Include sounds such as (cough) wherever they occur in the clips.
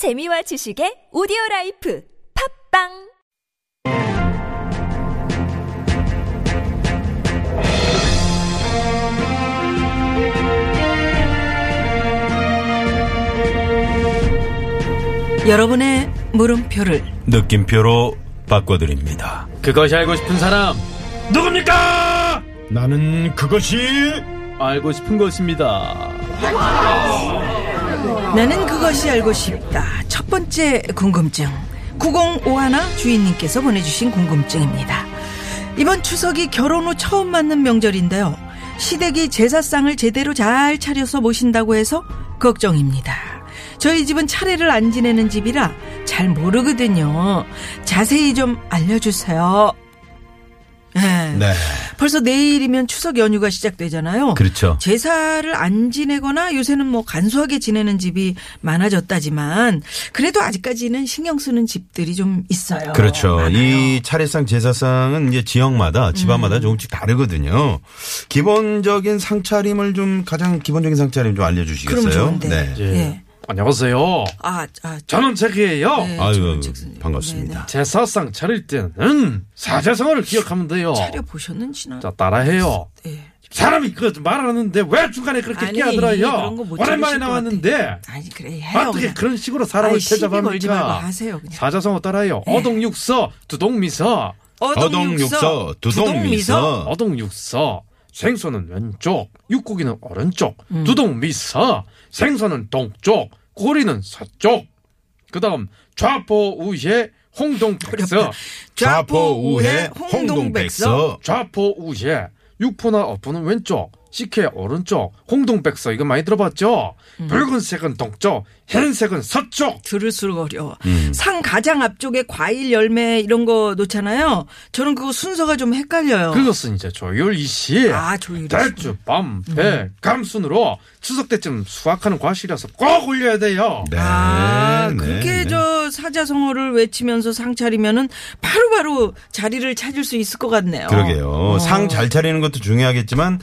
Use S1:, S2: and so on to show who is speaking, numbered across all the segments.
S1: 재미와 지식의 오디오 라이프 팝빵
S2: 여러분의 물음표를
S3: 느낌표로 바꿔드립니다.
S4: 그것이 알고 싶은 사람 누굽니까?
S3: 나는 그것이
S4: 알고 싶은 것입니다.
S2: 나는 그것이 알고 싶다. 첫 번째 궁금증. 9051 주인님께서 보내주신 궁금증입니다. 이번 추석이 결혼 후 처음 맞는 명절인데요. 시댁이 제사상을 제대로 잘 차려서 모신다고 해서 걱정입니다. 저희 집은 차례를 안 지내는 집이라 잘 모르거든요. 자세히 좀 알려주세요. 네.
S3: 네
S2: 벌써 내일이면 추석 연휴가 시작되잖아요.
S3: 그렇죠.
S2: 제사를 안 지내거나 요새는 뭐 간소하게 지내는 집이 많아졌다지만 그래도 아직까지는 신경 쓰는 집들이 좀 있어요.
S3: 그렇죠.
S2: 많아요.
S3: 이 차례상 제사상은 이제 지역마다 집안마다
S2: 음.
S3: 조금씩 다르거든요. 기본적인 상차림을 좀 가장 기본적인 상차림 좀 알려주시겠어요?
S2: 그럼 좋은데.
S3: 네.
S4: 예.
S2: 예.
S4: 안녕하세요.
S2: 아, 아,
S4: 저는 책이에요.
S2: 네,
S3: 아유
S2: 저는
S3: 반갑습니다.
S4: 제사상 차릴 때는 사자성어를 기억하면 돼요.
S2: 차려 보셨는지나.
S4: 자 따라해요.
S2: 예.
S4: 사람이 그 말하는데 왜 중간에 그렇게
S2: 아니,
S4: 끼어들어요?
S2: 거못
S4: 오랜만에
S2: 것
S4: 나왔는데
S2: 아니 그래 해요.
S4: 어떻게
S2: 그냥.
S4: 그런 식으로 사람을
S2: 아이, 시비 걸지 말고
S4: 대접합니까?
S2: 하세요 그냥.
S4: 사자성어 따라해요. 어동육서, 두동미서,
S3: 어동육서, 두동미서.
S4: 어동육서. 생선은 왼쪽, 육고기는 오른쪽,
S2: 음.
S4: 두동미서. 생선은 동쪽, 고리는 서쪽. 그다음 좌포우에 홍동백서.
S3: 좌포 우회 홍동백서.
S4: 좌포우에 육포나 어포는 왼쪽, 식혜 오른쪽, 홍동백서 이거 많이 들어봤죠?
S2: 음.
S4: 붉은색은 동쪽, 흰색은 서쪽.
S2: 들을수록 어려워.
S3: 음.
S2: 상 가장 앞쪽에 과일 열매 이런 거 놓잖아요. 저는 그거 순서가 좀 헷갈려요.
S4: 그것은 이제 조율이 씨.
S2: 아, 조율이 씨.
S4: 달주, 밤, 배, 감순으로 추석 때쯤 수확하는 과실이라서 꼭 올려야 돼요.
S3: 네.
S2: 아,
S3: 네,
S2: 그렇게
S3: 네.
S2: 저 사자성어를 외치면서 상 차리면은 바로바로 자리를 찾을 수 있을 것 같네요.
S3: 그러게요.
S2: 어.
S3: 상잘 차리는 것도 중요하겠지만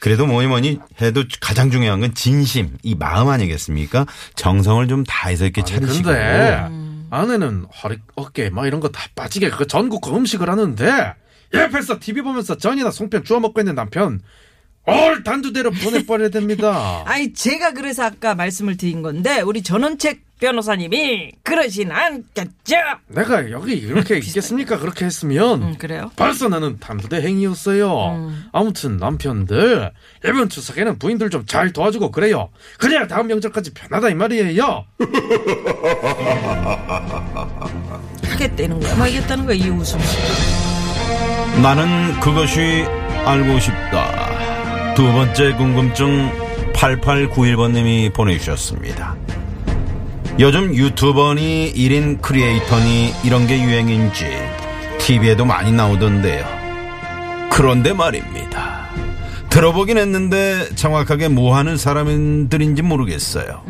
S3: 그 래도 뭐니 뭐니 해도 가장 중요한 건 진심, 이 마음 아니겠습니까? 정성을 좀 다해서 이렇게
S4: 아니,
S3: 차리시고.
S4: 근데
S2: 음.
S4: 아내는 허리, 어깨 막 이런 거 다 빠지게 그 전국 그 음식을 하는데 옆에서 TV 보면서 전이나 송편 주워 먹고 있는 남편 올 단두대로 보내버려야 됩니다. (laughs)
S2: 아니 제가 그래서 아까 말씀을 드린 건데 우리 전원책 변호사님이 그러진 않겠죠?
S4: 내가 여기 이렇게 (laughs) 있겠습니까? 그렇게 했으면
S2: 음, 그래요?
S4: 벌써 나는 단두대 행위였어요.
S2: 음.
S4: 아무튼 남편들 이번 추석에는 부인들 좀 잘 도와주고 그래요. 그래야 다음 명절까지 편하다 이 말이에요. (laughs)
S2: 하겠다는 거야 말겠다는 거야 이 웃음.
S3: 나는 그것이 알고 싶다. 두 번째 궁금증 8891번님이 보내주셨습니다. 요즘 유튜버니 1인 크리에이터니 이런 게 유행인지 TV에도 많이 나오던데요. 그런데 말입니다. 들어보긴 했는데 정확하게 뭐 하는 사람들인지 모르겠어요.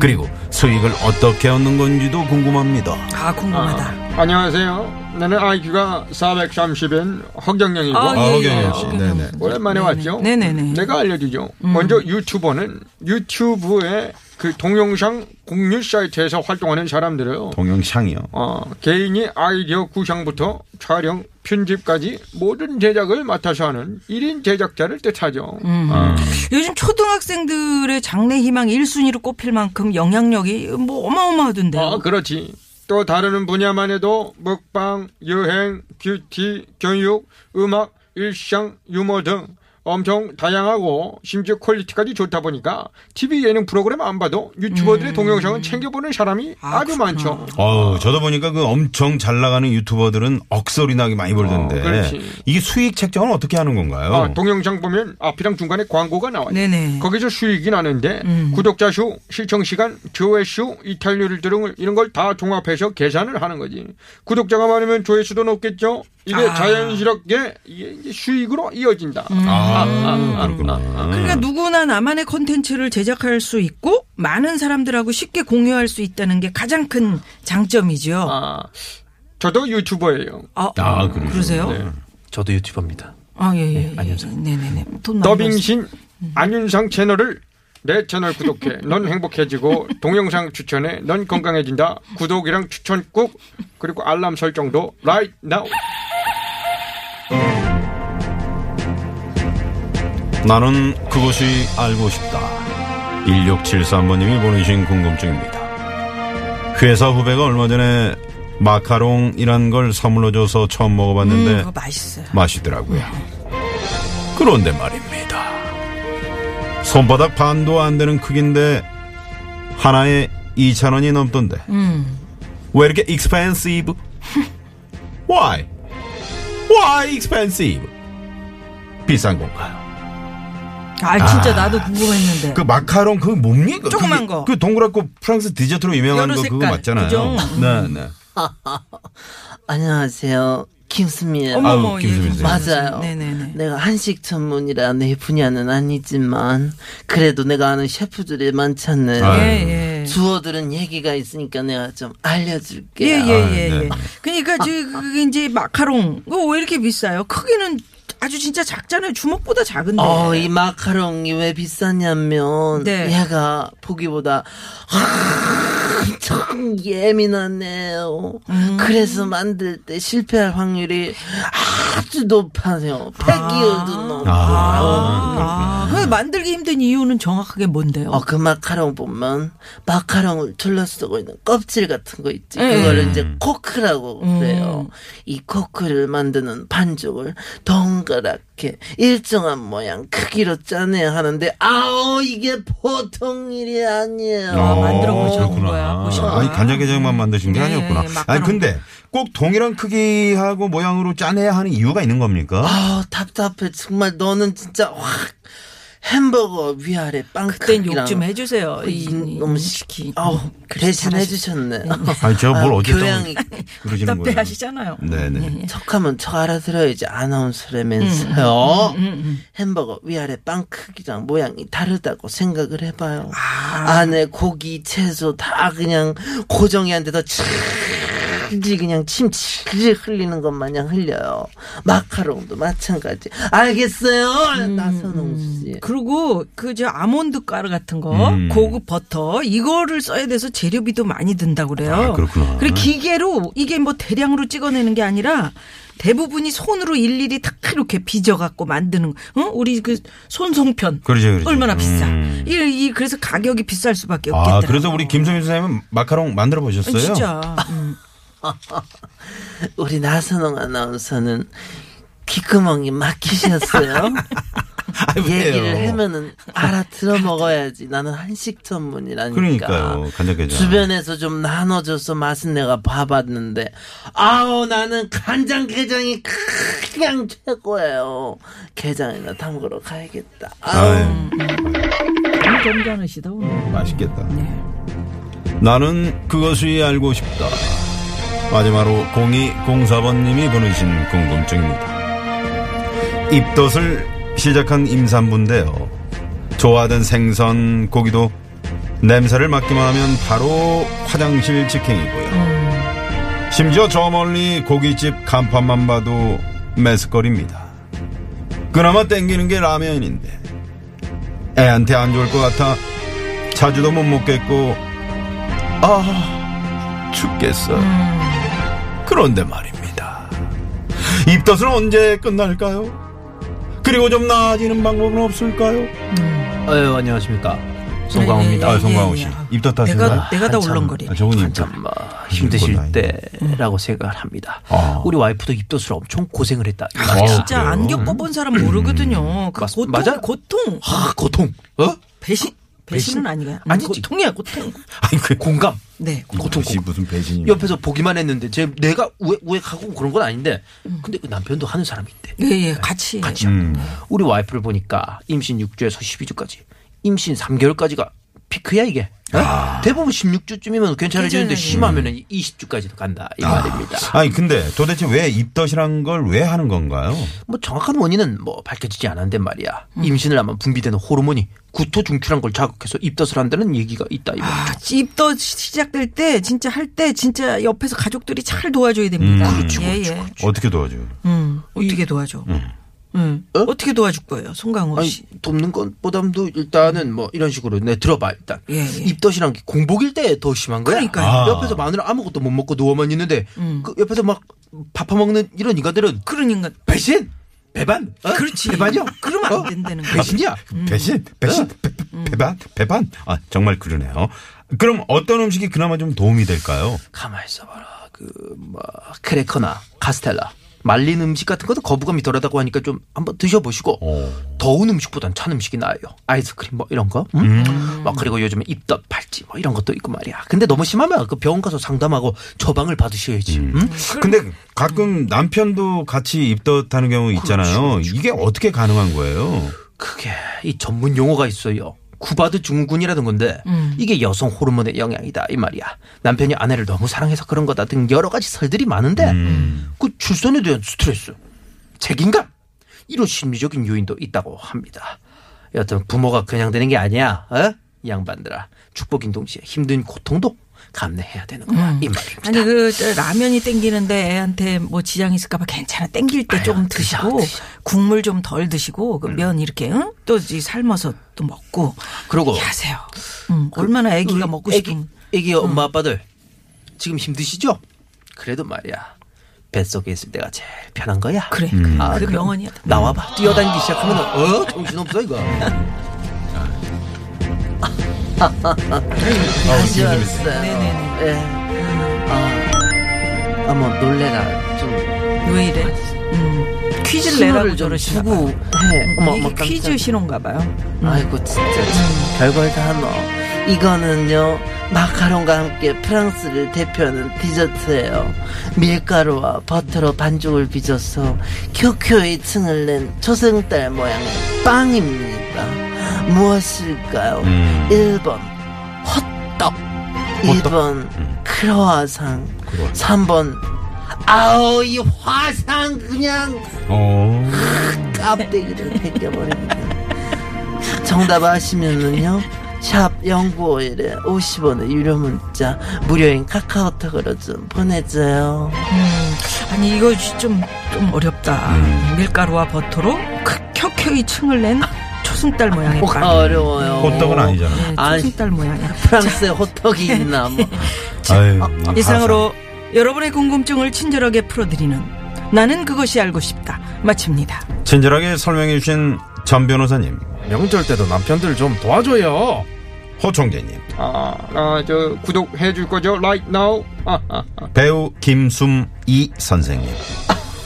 S3: 그리고 수익을 어떻게 얻는 건지도 궁금합니다.
S2: 아 궁금하다.
S5: 아, 안녕하세요. 나는 IQ가 430인 허경영이고
S2: 아,
S3: 아,
S2: 예,
S3: 허경영
S2: 예.
S3: 씨.
S2: 허경영
S3: 네네.
S2: 씨.
S5: 오랜만에
S2: 네네.
S5: 왔죠.
S2: 네네네. 음.
S5: 내가 알려주죠. 먼저 유튜버는 유튜브의 그 동영상 공유 사이트에서 활동하는 사람들이에요.
S3: 동영상이요.
S5: 어, 개인이 아이디어 구상부터 촬영, 편집까지 모든 제작을 맡아서 하는 1인 제작자를 뜻하죠.
S2: 음.
S3: 아,
S2: 요즘 초등학생들의 장래 희망 1순위로 꼽힐 만큼 영향력이 뭐 어마어마하던데요.
S5: 아, 그렇지. 또 다루는 분야만 해도 먹방, 여행, 뷰티, 교육, 음악, 일상, 유머 등 엄청 다양하고 심지어 퀄리티까지 좋다 보니까 TV 예능 프로그램 안 봐도 유튜버들의 동영상은 챙겨보는 사람이
S2: 음. 아,
S5: 아, 주
S2: 그렇구나.
S5: 많죠.
S3: 어우, 저도 보니까 그 엄청 잘 나가는 유튜버들은 억소리 나게 많이 벌던데.
S5: 어, 그렇지.
S3: 이게 수익 책정은 어떻게 하는 건가요?
S5: 아, 동영상 보면 앞이랑 중간에 광고가 나와요.
S2: 네네.
S5: 거기서 수익이 나는데
S2: 음.
S5: 구독자 수, 시청 시간, 조회수, 이탈률 등을 이런 걸 다 종합해서 계산을 하는 거지. 구독자가 많으면 조회수도 높겠죠. 이게
S2: 아.
S5: 자연스럽게 이게 수익으로 이어진다.
S3: 아, 그렇구나.
S2: 그러니까 누구나 나만의 콘텐츠를 제작할 수 있고 많은 사람들하고 쉽게 공유할 수 있다는 게 가장 큰 장점이죠.
S5: 아, 저도 유튜버예요.
S2: 아,
S3: 아.
S2: 그러세요?
S5: 네.
S4: 저도 유튜버입니다.
S2: 아, 예, 예. 예.
S4: 안윤상.
S2: 네네네. 돈
S5: 더빙신 안윤상 채널을 내 채널 구독해. (laughs) 넌 행복해지고 동영상 추천해. 넌 건강해진다. 구독이랑 추천 꾹 그리고 알람 설정도 right now.
S3: 나는 그것이 알고 싶다. 1673번님이 보내신 궁금증입니다. 회사 후배가 얼마 전에 마카롱이란 걸 선물로 줘서 처음 먹어봤는데
S2: 음, 맛있어요.
S3: 맛있더라고요. 그런데 말입니다. 손바닥 반도 안 되는 크기인데 하나에 2,000원이 넘던데.
S2: 음.
S3: 왜 이렇게 expensive? (laughs) Why? Why expensive? 비싼 건가요?
S2: 아 진짜 나도 궁금했는데.
S3: 그 마카롱 그거 뭡니까?
S2: 조그만
S3: 그게
S2: 거.
S3: 그 동그랗고 프랑스 디저트로 유명한
S2: 여러
S3: 거 그거
S2: 색깔,
S3: 맞잖아요.
S2: 그죠?
S3: 네, 네. (laughs)
S6: 안녕하세요. 김수미예요.
S2: 어머머,
S3: 아우,
S2: 예,
S3: 김수미 씨.
S6: 맞아요.
S2: 네네네.
S6: 내가 한식 전문이라 내 분야는 아니지만 그래도 내가 아는 셰프들이 많잖아요.
S3: 아유.
S2: 예, 예.
S6: 주어들은 얘기가 있으니까 내가 좀
S2: 예,
S6: 알려줄게요.
S2: 예, 예,
S3: 네.
S2: 예. 그러니까 저 그게 이제 마카롱 그거 왜 이렇게 비싸요? 크기는 아주 진짜 작잖아요. 주먹보다 작은데.
S6: 어, 이 마카롱이 왜 비싸냐면
S2: 네.
S6: 얘가 보기보다 참 예민하네요.
S2: 음.
S6: 그래서 만들 때 실패할 확률이 아주 높아요. 폐기율도 높고.
S2: 아, 그 만들기 힘든 이유는 정확하게 뭔데요?
S6: 어, 그 마카롱 보면 마카롱을 둘러쓰고 있는 껍질 같은 거 있지.
S2: 예.
S6: 그거를 이제 코크라고
S2: 음.
S6: 그래요. 이 코크를 만드는 반죽을 동그랗게 일정한 모양 크기로 짜내야 하는데 아우 이게 보통 일이 아니에요.
S2: 아, 만들어 보신. 거야, 보신 거야.
S3: 아니 간장게장만 만드신 게
S2: 네,
S3: 아니었구나.
S2: 마카롱.
S3: 아니 근데 꼭 동일한 크기하고 모양으로 짜내야 하는 이유가 있는 겁니까?
S6: 아 답답해 정말 너는 진짜 확 햄버거 위아래 빵
S2: 그땐
S6: 크기랑
S2: 욕좀 해주세요.
S6: 그
S2: 이,
S6: 이- 너무
S2: 시키.
S6: 아우 대신 해주셨네.
S3: 아니 제가 뭘 어쨌든
S6: 교양이
S3: 그러시는 거예요.
S2: 하시잖아요.
S3: 네네.
S6: 척하면 척 알아들어야지 아나운서라면서요. 햄버거 위아래 빵 크기랑 모양이 다르다고 생각을 해봐요. 안에 고기, 채소 다 그냥 고정이 안 돼서 칠지 그냥 침 칠질 흘리는 것 마냥 흘려요. 마카롱도 마찬가지. 알겠어요, 나선홍 씨.
S2: 그리고 그 저 아몬드 가루 같은 거,
S3: 음.
S2: 고급 버터 이거를 써야 돼서 재료비도 많이 든다고 그래요.
S3: 아, 그렇구나.
S2: 그리고 기계로 이게 뭐 대량으로 찍어내는 게 아니라 대부분이 손으로 일일이 탁 이렇게 빚어갖고 만드는, 거. 어? 우리 그 손송편.
S3: 그러죠, 그러죠.
S2: 얼마나 비싸.
S3: 음.
S2: 이, 이 그래서 가격이 비쌀 수밖에 없겠다.
S3: 아 그래서 우리 김성윤 선생님은 마카롱 만들어 보셨어요?
S2: 진짜. (laughs) 음. (laughs)
S6: 우리 나선홍 아나운서는 귓구멍이 막히셨어요? (laughs) 얘기를 하면은 알아들어 먹어야지. 나는 한식 전문이라니까.
S3: 그러니까요. 간장게장.
S6: 주변에서 좀 나눠줘서 맛은 내가 봐봤는데, 아우, 나는 간장게장이 그냥 최고예요. 게장이나 담그러 가야겠다. 아우.
S2: 점잖으시다, 오늘.
S3: 맛있겠다. 나는 그것이 알고 싶다. 마지막으로 0204번님이 보내주신 궁금증입니다. 입덧을 시작한 임산부인데요. 좋아하던 생선, 고기도 냄새를 맡기만 하면 바로 화장실 직행이고요. 심지어 저 멀리 고깃집 간판만 봐도 메스거립니다. 그나마 땡기는 게 라면인데 애한테 안 좋을 것 같아 자주도 못 먹겠고 아 죽겠어 그런데 말입니다 입덧은 언제 끝날까요? 그리고 좀 나아지는 방법은 없을까요?
S4: 아유 안녕하십니까 송강호입니다.
S3: 아 송광호 씨
S2: 예, 예.
S3: 입덧 하시나요?
S2: 내가, 내가 다. 울렁거리.
S3: 아, 저분이
S4: 한참 뭐 힘드실. 때라고 생각을 합니다.
S3: 아.
S4: 우리 와이프도 입덧을 엄청 고생을 했다. 이
S2: 아,
S4: 말이야.
S2: 진짜? 안 겪어본 사람 모르거든요. 그
S4: 맞-
S2: 고통,
S4: 맞아?
S2: 고통.
S4: 아 고통. 어?
S2: 배신, 배신은 아니가.
S4: 아니지.
S2: 고통이야, 고통. (laughs)
S4: 아니 그 공감.
S2: 네.
S4: 고통
S3: 씨 무슨 배신이
S4: 옆에서 보기만 했는데 제 내가 우에 우액하고 그런 건 아닌데 근데 그 남편도 하는 사람이 있대.
S2: 예, 예, 같이.
S4: 같이.
S3: 음.
S4: 우리 와이프를 보니까 임신 6주에서 12주까지 임신 3개월까지가 피크야 이게. 어? 대부분 16주쯤이면 괜찮아지는데. 심하면은 20주까지도 간다 이 말입니다.
S3: 아니 근데 도대체 왜 입덧이란 걸 왜 하는 건가요?
S4: 뭐 정확한 원인은 뭐 밝혀지지 않았는데 말이야. 임신을 하면 분비되는 호르몬이 구토중출한 걸 자극해서 입덧을 한다는 얘기가 있다 이 말이죠.
S2: 아, 입덧 시작될 때, 진짜 할 때, 진짜 옆에서 가족들이 잘 도와줘야 됩니다.
S3: 음.
S4: 그렇죠,
S2: 예,
S4: 그렇죠,
S2: 예.
S4: 그렇죠.
S3: 어떻게 도와줘요?
S2: 음, 어떻게 도와줘? 응.
S6: 어?
S2: 어? 떻게 도와줄 거예요, 송강호
S6: 아니
S2: 씨?
S6: 돕는 것보담도 일단은 뭐 이런 식으로 내 들어봐 일단
S2: 예, 예.
S6: 입덧이란 게 공복일 때 더 심한 거야.
S2: 그러니까요.
S3: 아.
S6: 옆에서 마누라 아무것도 못 먹고 누워만 있는데
S2: 음.
S6: 그 옆에서 막밥 퍼먹는 이런 인간들은
S2: 그러니까
S6: 배신 배반 어?
S2: 그렇지.
S6: 배반이야.
S2: 그러면
S6: 어?
S2: 안 된다는 거야.
S6: 배신이야.
S3: 배신, 배신, 배, 배, 배반, 배반. 아 정말 그러네요. 그럼 어떤 음식이 그나마 좀 도움이 될까요?
S6: 가만히 있어봐라. 그 뭐 크래커나 카스텔라 말린 음식 같은 것도 거부감이 덜하다고 하니까 좀 한번 드셔보시고
S3: 오.
S6: 더운 음식보단 찬 음식이 나아요. 아이스크림 뭐 이런 거. 음? 뭐 그리고 요즘에 입덧 팔찌 뭐 이런 것도 있고 말이야. 근데 너무 심하면 그 병원 가서 상담하고 처방을 받으셔야지. 음?
S3: 근데 가끔 남편도 같이 입덧하는 경우 있잖아요. 이게 어떻게 가능한 거예요?
S6: 그게 이 전문 용어가 있어요. 구바드 증후군이라는 건데 이게 여성 호르몬의 영향이다 이 말이야. 남편이 아내를 너무 사랑해서 그런 거다 등 여러 가지 설들이 많은데 그 출산에 대한 스트레스, 책임감 이런 심리적인 요인도 있다고 합니다. 여튼 부모가 그냥 되는 게 아니야. 어? 이 양반들아 축복인 동시에 힘든 고통도 감내해야 되는 거야 이 말입니다.
S2: 아니 그 저, 라면이 땡기는데 애한테 뭐 지장 있을까봐 괜찮아 땡길 때
S6: 드셔,
S2: 드시고
S6: 드셔.
S2: 국물 좀 덜 드시고 그 면 이렇게 응? 또이 삶아서 또 먹고
S6: 그러고
S2: 하세요. 음, 얼마나 아기가 먹고
S6: 애기-
S2: 싶은
S6: 애기 엄마 아빠들 지금 힘드시죠? 그래도 말이야 뱃속에 있을 때가 제일 편한 거야.
S2: 그래 그래
S6: 아,
S2: 그게
S6: 그럼
S2: 명언이야.
S6: 나와봐. 뛰어다니기 시작하면 어 정신 없어 이거. (laughs) 다시 왔어요.
S2: 네네네.
S6: 예. 아, 어머 놀래라 좀
S2: 왜 이래? 음, 퀴즈를
S6: 신호를
S2: 내라고
S6: 좀
S2: 저러시나
S6: 주고
S2: 봐요.
S6: 해. 어머
S2: 이게
S6: 어머 깜짝-
S2: 퀴즈 신호인가 봐요. 음.
S6: 아이고 진짜 참 별걸 다 넣어. 이거는요 마카롱과 함께 프랑스를 대표하는 디저트예요. 밀가루와 버터로 반죽을 빚어서 큐큐의 층을 낸 초승달 모양의 빵입니다. 무엇일까요?
S3: 음.
S6: 1번 호떡, 2번 크로아상, 3번 아우 이 화상 그냥
S3: 어.
S6: 깜대기를 벗겨버립니다. 정답 아시면은요. 샵 0951에 50원의 유료 문자 무료인 카카오톡으로 좀 보내줘요.
S2: 음, 아니 이거 좀, 좀 어렵다. 밀가루와 버터로 크- 켜켜이 층을 낸 초승달 모양의 빵.
S6: 어려워요.
S3: 호떡은 아니잖아.
S2: 네. 초승달 모양이야.
S6: 프랑스에 호떡이 있나 뭐. (laughs)
S3: 아유,
S2: 이상으로 여러분의 궁금증을 친절하게 풀어드리는 나는 그것이 알고 싶다. 마칩니다.
S3: 친절하게 설명해 주신 전 변호사님,
S7: 명절 때도 남편들 좀 도와줘요.
S3: 호총재님,
S5: 아, 아, 저 구독해 줄 거죠? Right now. 아, 아, 아.
S3: 배우 김숨이 선생님,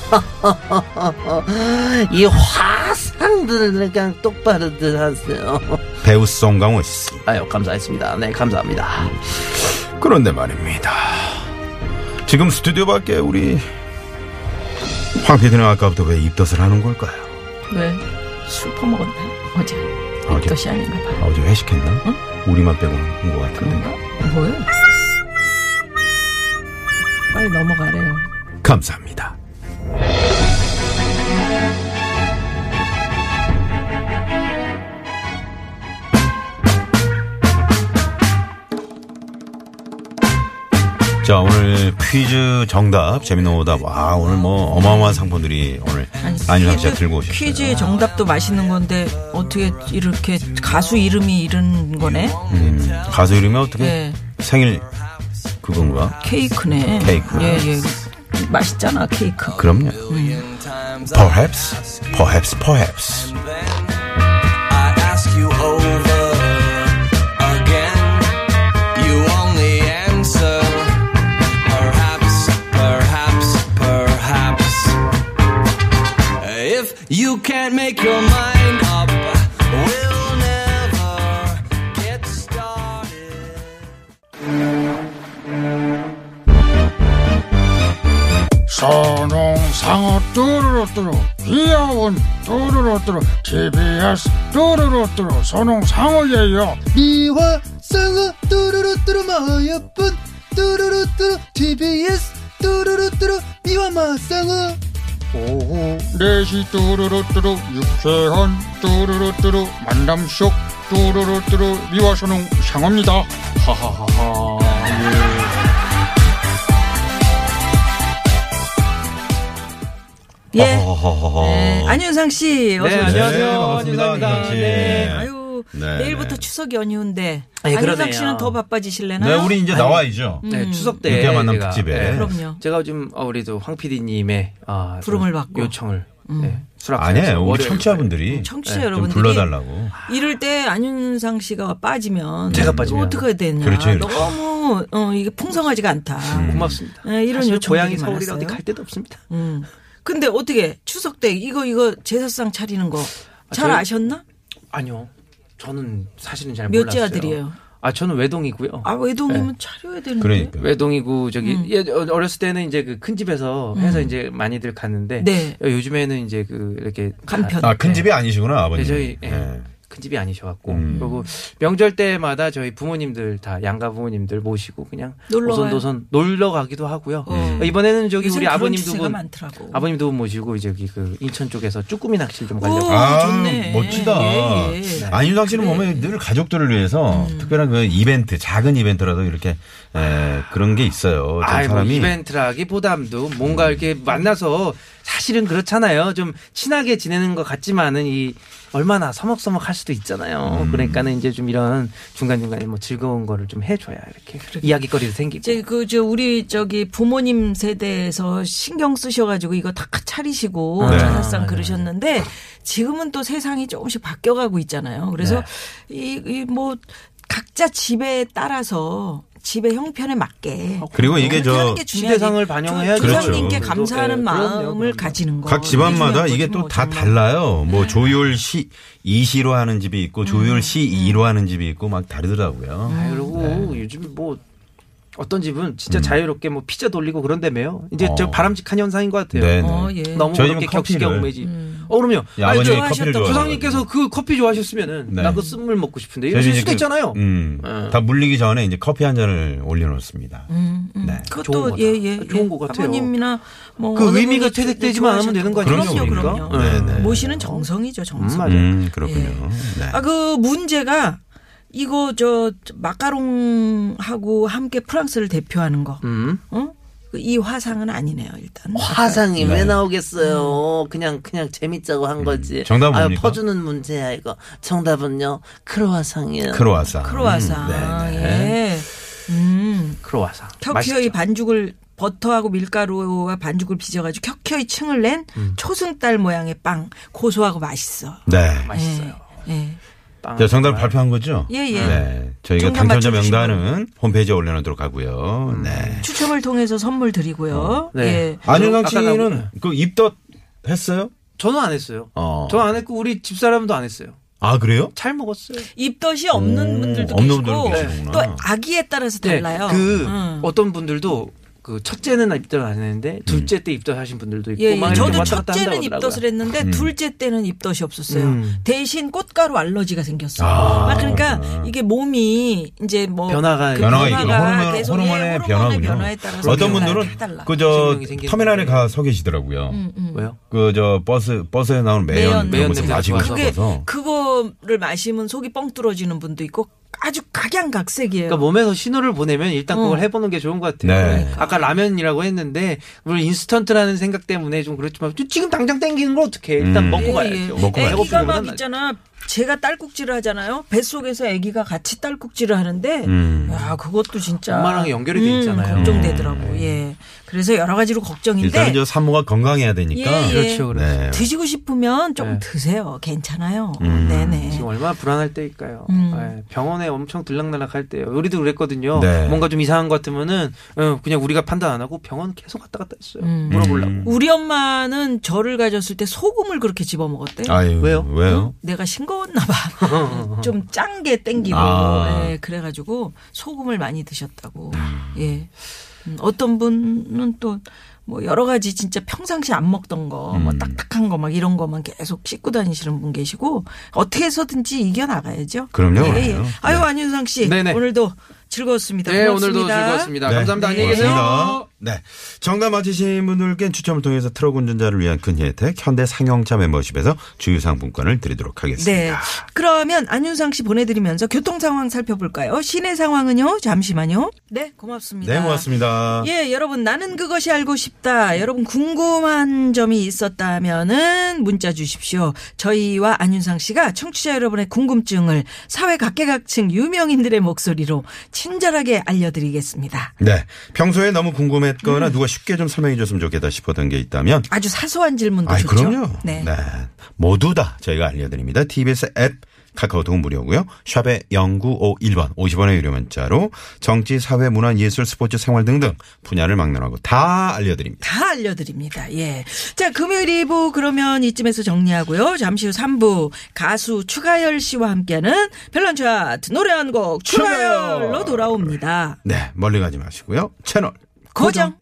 S3: (laughs)
S6: 이 화상들을 그냥 똑바로 들 하세요.
S3: 배우 송강호 씨.
S6: 아유 감사했습니다. 네 감사합니다.
S3: 그런데 말입니다. 지금 스튜디오 밖에 우리 황 PD는 아까부터 왜 입덧을 하는 걸까요?
S2: 왜? 술 퍼먹었네. 어제.
S3: 어제?
S2: 입덧이 아닌가 봐.
S3: 어제 회식했나? 우리만 빼고 한것 같은데.
S2: 뭐야? 빨리 넘어가래요.
S3: 감사합니다. 자 오늘 퀴즈 정답 재밌는 오답 와 오늘 뭐 어마어마한 상품들이 오늘 안유상 씨가 들고 오셨어요.
S2: 퀴즈의 정답도 맛있는 건데 어떻게 이렇게 가수 이름이 이런 거네?
S3: 음, 가수 이름이 어떻게
S2: 예.
S3: 생일 그건가?
S2: 케이크네.
S3: 케이크.
S2: 예, 예. 맛있잖아, 케이크.
S3: 그럼요. Perhaps, perhaps, perhaps.
S1: Make your mind up, we'll never get started.
S5: 선홍상어 뚜루루뚜루 귀여운 뚜루루뚜루 TBS 뚜루루뚜루 선홍상어예요.
S6: 미화 쌍어 뚜루루뚜루 마예쁜 뚜루루뚜루 TBS 뚜루루뚜루 미화 마쌍어
S5: 오후 4시 뚜루루뚜루 유쾌한 뚜루루뚜루 만남 쇼 뚜루루뚜루 미화선홍 상어입니다 하하하하 예.
S2: 예. 네, 안윤상 씨 어서
S4: 네,
S2: 오세요.
S4: 안녕하세요.
S3: 반갑습니다.
S4: 안윤상입니다.
S3: 안윤상 씨.
S4: 네.
S3: 네,
S2: 내일부터
S3: 네.
S2: 추석 연휴인데
S4: 예,
S2: 안윤상. 씨는 더 바빠지실래나?
S3: 네, 우리 이제 나와야죠.
S4: 네, 추석 때
S3: 유쾌한 만남
S4: 제가,
S3: 특집에.
S4: 네,
S2: 그럼요.
S4: 제가 좀 어, 우리도 황 PD님의 아,
S2: 부름을
S4: 좀
S2: 받고.
S4: 요청을 네, 수락해서
S3: 아니에요. 우리 청취자분들이
S2: 청취자
S3: 좀
S2: 여러분들이
S3: 불러달라고.
S2: 이럴 때 안윤상 씨가 빠지면
S4: 제가 빠지면.
S2: 어떻게 해야 되냐.
S3: 그렇죠, 그렇죠.
S2: 너무 어, 이게 풍성하지가 않다.
S4: 고맙습니다.
S2: 네, 이런 요청들이
S4: 고향이 서울이라 어디. 갈 데도 없습니다.
S2: 음. 근데 어떻게 추석 때 이거 이거 제사상 차리는 거잘
S4: 저희-
S2: 아셨나?
S4: 아니요. 저는 사실은 잘
S2: 몇째
S4: 몰랐어요.
S2: 아들이에요?
S4: 아, 저는 외동이고요.
S2: 아 외동이면
S4: 네.
S2: 차려야 되는데.
S3: 그러니까.
S4: 외동이고 저기
S2: 음.
S4: 예, 어, 어렸을 때는 이제 그 큰 집에서 해서 이제 많이들 갔는데
S2: 네.
S4: 어, 요즘에는 이제 그 이렇게
S2: 간편.
S3: 아, 큰 집이 아니시구나, 아버님.
S4: 네, 저희 예,
S3: 네.
S4: 큰 집이 아니셔갖고
S3: 음.
S4: 그리고 명절 때마다 저희 부모님들 다 양가 부모님들 모시고 그냥
S2: 놀러
S4: 오손도손 놀러 가기도 하고요.
S2: 어.
S4: 어, 이번에는 저기 우리 아버님 두
S2: 추세가
S4: 분
S2: 많더라고.
S4: 아버님 두 분 모시고 이제 그 인천 쪽에서 쭈꾸미 낚시를 좀 가려고.
S2: 오,
S3: 아,
S2: 좋네.
S3: 멋지다.
S2: 예, 예.
S3: 안윤상 씨는 보면 늘 가족들을 위해서
S2: 음.
S3: 특별한 그 이벤트, 작은 이벤트라도 이렇게 에, 그런 게 있어요. 어떤
S4: 아이, 뭐
S3: 사람이
S4: 이벤트라기보담도 뭔가 이렇게 만나서 사실은 그렇잖아요. 좀 친하게 지내는 것 같지만은 이 얼마나 서먹서먹 할 수도 있잖아요.
S3: 음.
S4: 그러니까는 이제 좀 이런 중간 중간에 뭐 즐거운 거를 좀 해줘야 이렇게 이야기거리도 생기고.
S2: 이제 그 저 우리 저기 부모님 세대에서 신경 쓰셔가지고 이거 다 차리시고
S3: 네.
S2: 제사상 그러셨는데 지금은 또 세상이 조금씩 바뀌어가고 있잖아요. 그래서
S3: 네.
S2: 이뭐 각자 집에 따라서 집의 형편에 맞게
S3: 그리고 이게 저.
S4: 시대상을 반영해야죠.
S3: 그렇죠.
S2: 조상님께
S4: 그래도,
S2: 감사하는
S4: 네,
S2: 마음을
S4: 그럼요, 그럼요.
S2: 가지는 거.
S3: 각 집안마다 이게
S2: 또뭐
S3: 다. 달라요. 뭐
S2: 네.
S3: 조율 시 2시로 하는 집이 있고
S2: 음.
S3: 조율 시 2로 하는 집이 있고 막 다르더라고요.
S4: 아, 그리고
S3: 네.
S4: 요즘 뭐 어떤 집은 진짜 자유롭게 뭐 피자 돌리고 그런다며요. 이제
S3: 음. 어.
S4: 저 바람직한 현상인 것 같아요.
S3: 네, 네.
S2: 어, 예.
S4: 너무
S3: 저희
S4: 그렇게 격식에 얽매지. 어 그럼요.
S3: 야,
S4: 아니,
S3: 아버님이
S4: 저
S3: 커피를
S2: 좋아하셨던.
S4: 조상님께서 그 커피 좋아하셨으면은
S3: 네.
S4: 나그 쓴물 먹고 싶은데 이러실 수도
S3: 그-
S4: 있잖아요.
S3: 음,
S4: 예.
S3: 다 물리기 전에 이제 커피 한 잔을 올려놓습니다.
S2: 음, 음.
S3: 네.
S4: 좋은
S2: 그것도
S4: 거다.
S2: 예, 예,
S4: 좋은
S2: 예.
S4: 것 같아요.
S2: 아버님이나 뭐
S4: 그 의미가 퇴색되지만 않으면 되는 거
S2: 그럼요,
S4: 아닙니까?
S2: 그럼요.
S4: 그러니까.
S3: 네, 네.
S2: 모시는 정성이죠, 정성.
S4: 음, 맞아요.
S3: 음, 그렇군요. 네.
S2: 아, 그 문제가 이거 저 마카롱하고 함께 프랑스를 대표하는 거.
S4: 음.
S2: 어? 그이 화상은 아니네요, 일단.
S6: 화상이
S3: 네.
S6: 왜 나오겠어요? 그냥 그냥 재밌자고 한 거지.
S3: 정답은
S6: 아유,
S3: 뭡니까?
S6: 퍼주는 문제야 이거. 정답은요 크로와상이에요.
S3: 크로아상.
S2: 크로아상.
S3: 음, 네, 네.
S2: 예. 음.
S4: 크로와상.
S2: 켜켜이
S4: 맛있죠.
S2: 반죽을 버터하고 밀가루와 반죽을 빚어가지고 켜켜이 층을 낸
S3: 음.
S2: 초승달 모양의 빵 고소하고 맛있어.
S3: 네.
S4: 맛있어요.
S2: 예.
S4: 빵
S3: 자, 정답
S4: 정말.
S3: 발표한 거죠?
S2: 예, 예.
S3: 네. 저희가 당첨자. 명단은 홈페이지에 올려놓도록 하고요. 네.
S2: 추첨을 통해서 선물 드리고요.
S4: 네.
S2: 예.
S3: 안윤상 씨는 그 입덧 했어요?
S4: 저는 안 했어요.
S3: 어.
S4: 저안 했고 우리 집사람도 안 했어요.
S3: 아, 그래요?
S4: 잘 먹었어요.
S2: 입덧이 없는
S3: 오,
S2: 분들도
S3: 없는
S2: 계시고
S3: 분들도.
S2: 또 아기에 따라서
S4: 네,
S2: 달라요.
S4: 그
S2: 음.
S4: 어떤 분들도 그 첫째는 입덧 안 했는데 둘째 때 입덧하신 분들도 있고
S2: 예,
S4: 막
S2: 예.
S4: 이렇게
S2: 저도
S4: 왔다 갔다
S2: 첫째는
S4: 한다고
S2: 입덧을. 했는데
S3: 음.
S2: 둘째 때는 입덧이 없었어요.
S4: 음.
S2: 대신 꽃가루 알러지가 생겼어요.
S3: 아,
S2: 아, 그러니까
S3: 그렇구나.
S2: 이게 몸이 이제 뭐
S4: 변화가
S2: 그
S3: 변화가
S2: 변화가
S3: 있구나. 호르몬,
S2: 계속
S3: 호르몬의
S2: 예,
S3: 변화군요.
S2: 변화에 따라서
S3: 어떤 분들은. 그 저 터미널에
S4: 건데.
S3: 가서 계시더라고요.
S2: 음, 음.
S4: 왜요?
S3: 그 저 버스 버스에 나오는 매연
S2: 매연,
S4: 냄새
S3: 마시고.
S2: 그게 그거를 마시면 속이 뻥 뚫어지는 분도 있고 아주 각양각색이에요.
S4: 그러니까 몸에서 신호를 보내면 일단 그걸
S2: 어.
S4: 해보는 게 좋은 것 같아요.
S3: 네.
S4: 아까 라면이라고 했는데 물론 인스턴트라는 생각 때문에 좀 그렇지만 지금 당장 땡기는 걸 어떻게 해? 일단
S3: 음.
S4: 먹고
S2: 예,
S4: 가야죠.
S2: 예.
S3: 먹고 가야죠.
S2: 애기가 막
S4: 나-
S2: 있잖아. 제가 딸꾹질을 하잖아요. 뱃속에서 아기가 같이 딸꾹질을 하는데
S3: 음.
S2: 야 그것도 진짜
S4: 엄마랑 연결이 돼 있잖아요.
S2: 걱정되더라고. 예. 그래서 여러 가지로 걱정인데
S3: 일단은 저 산모가 건강해야 되니까
S2: 예, 예.
S4: 그렇죠, 그렇죠.
S3: 네.
S2: 드시고 싶으면 좀
S4: 네.
S2: 드세요. 괜찮아요.
S3: 음.
S2: 네네.
S4: 지금 얼마나 불안할 때일까요?
S2: 음.
S4: 예, 병원에 엄청 들락날락 할 때요. 우리도 그랬거든요.
S3: 네.
S4: 뭔가 좀 이상한 것 같으면은 어, 그냥 우리가 판단 안 하고 병원 계속 갔다 갔다 했어요.
S2: 음.
S4: 물어보려고.
S3: 음.
S2: 우리 엄마는 저를 가졌을 때 소금을 그렇게 집어 먹었대.
S3: 아유,
S4: 왜요?
S3: 왜요?
S2: 내가 싱거웠나 봐. (laughs) 좀 짠 게 땡기고.
S3: 아.
S2: 예, 그래가지고 소금을 많이 드셨다고. 예. 음, 어떤 분은 또 뭐 여러 가지 진짜 평상시 안 먹던 거, 뭐
S3: 음.
S2: 딱딱한 거 막 이런 거만 계속 씻고 다니시는 분 계시고 어떻게 해서든지 이겨 나가야죠.
S3: 그럼요,
S2: 예, 예. 아유
S3: 네.
S2: 안윤상 씨
S4: 네네.
S2: 오늘도 즐거웠습니다.
S4: 네,
S2: 고맙습니다.
S4: 오늘도 즐거웠습니다.
S3: 네,
S4: 감사합니다. 안녕히 계세요.
S3: 네. 정답 맞히신 분들께 추첨을 통해서 트럭 운전자를 위한 큰 혜택 현대 상용차 멤버십에서 주유 상품권을 드리도록 하겠습니다.
S2: 네. 그러면 안윤상 씨 보내드리면서 교통 상황 살펴볼까요? 시내 상황은요? 잠시만요. 네, 고맙습니다.
S3: 네, 고맙습니다.
S2: 예, 여러분 나는 그것이 알고 싶다. 여러분 궁금한 점이 있었다면은 문자 주십시오. 저희와 안윤상 씨가 청취자 여러분의 궁금증을 사회 각계각층 유명인들의 목소리로 친절하게 알려드리겠습니다.
S3: 네. 평소에 너무 궁금 했거나
S2: 음.
S3: 누가 쉽게 좀 설명해 줬으면 좋겠다 싶었던 게 있다면
S2: 아주 사소한 질문도
S3: 아이,
S2: 좋죠.
S3: 그럼요.
S2: 네.
S3: 모두 다 저희가 알려드립니다. TBS 앱 카카오톡 무료고요. 샵에 0951번 50원의 유료 문자로 정치, 사회, 문화, 예술, 스포츠, 생활 등등 분야를 막론하고 다 알려드립니다.
S2: 다 알려드립니다. 예. 자, 금요일 2부 그러면 이쯤에서 정리하고요. 잠시 후 3부 가수 추가열 씨와 함께하는 별난 차트 노래 한 곡 추가열로 돌아옵니다.
S3: 네. 멀리 가지 마시고요. 채널
S2: 고정.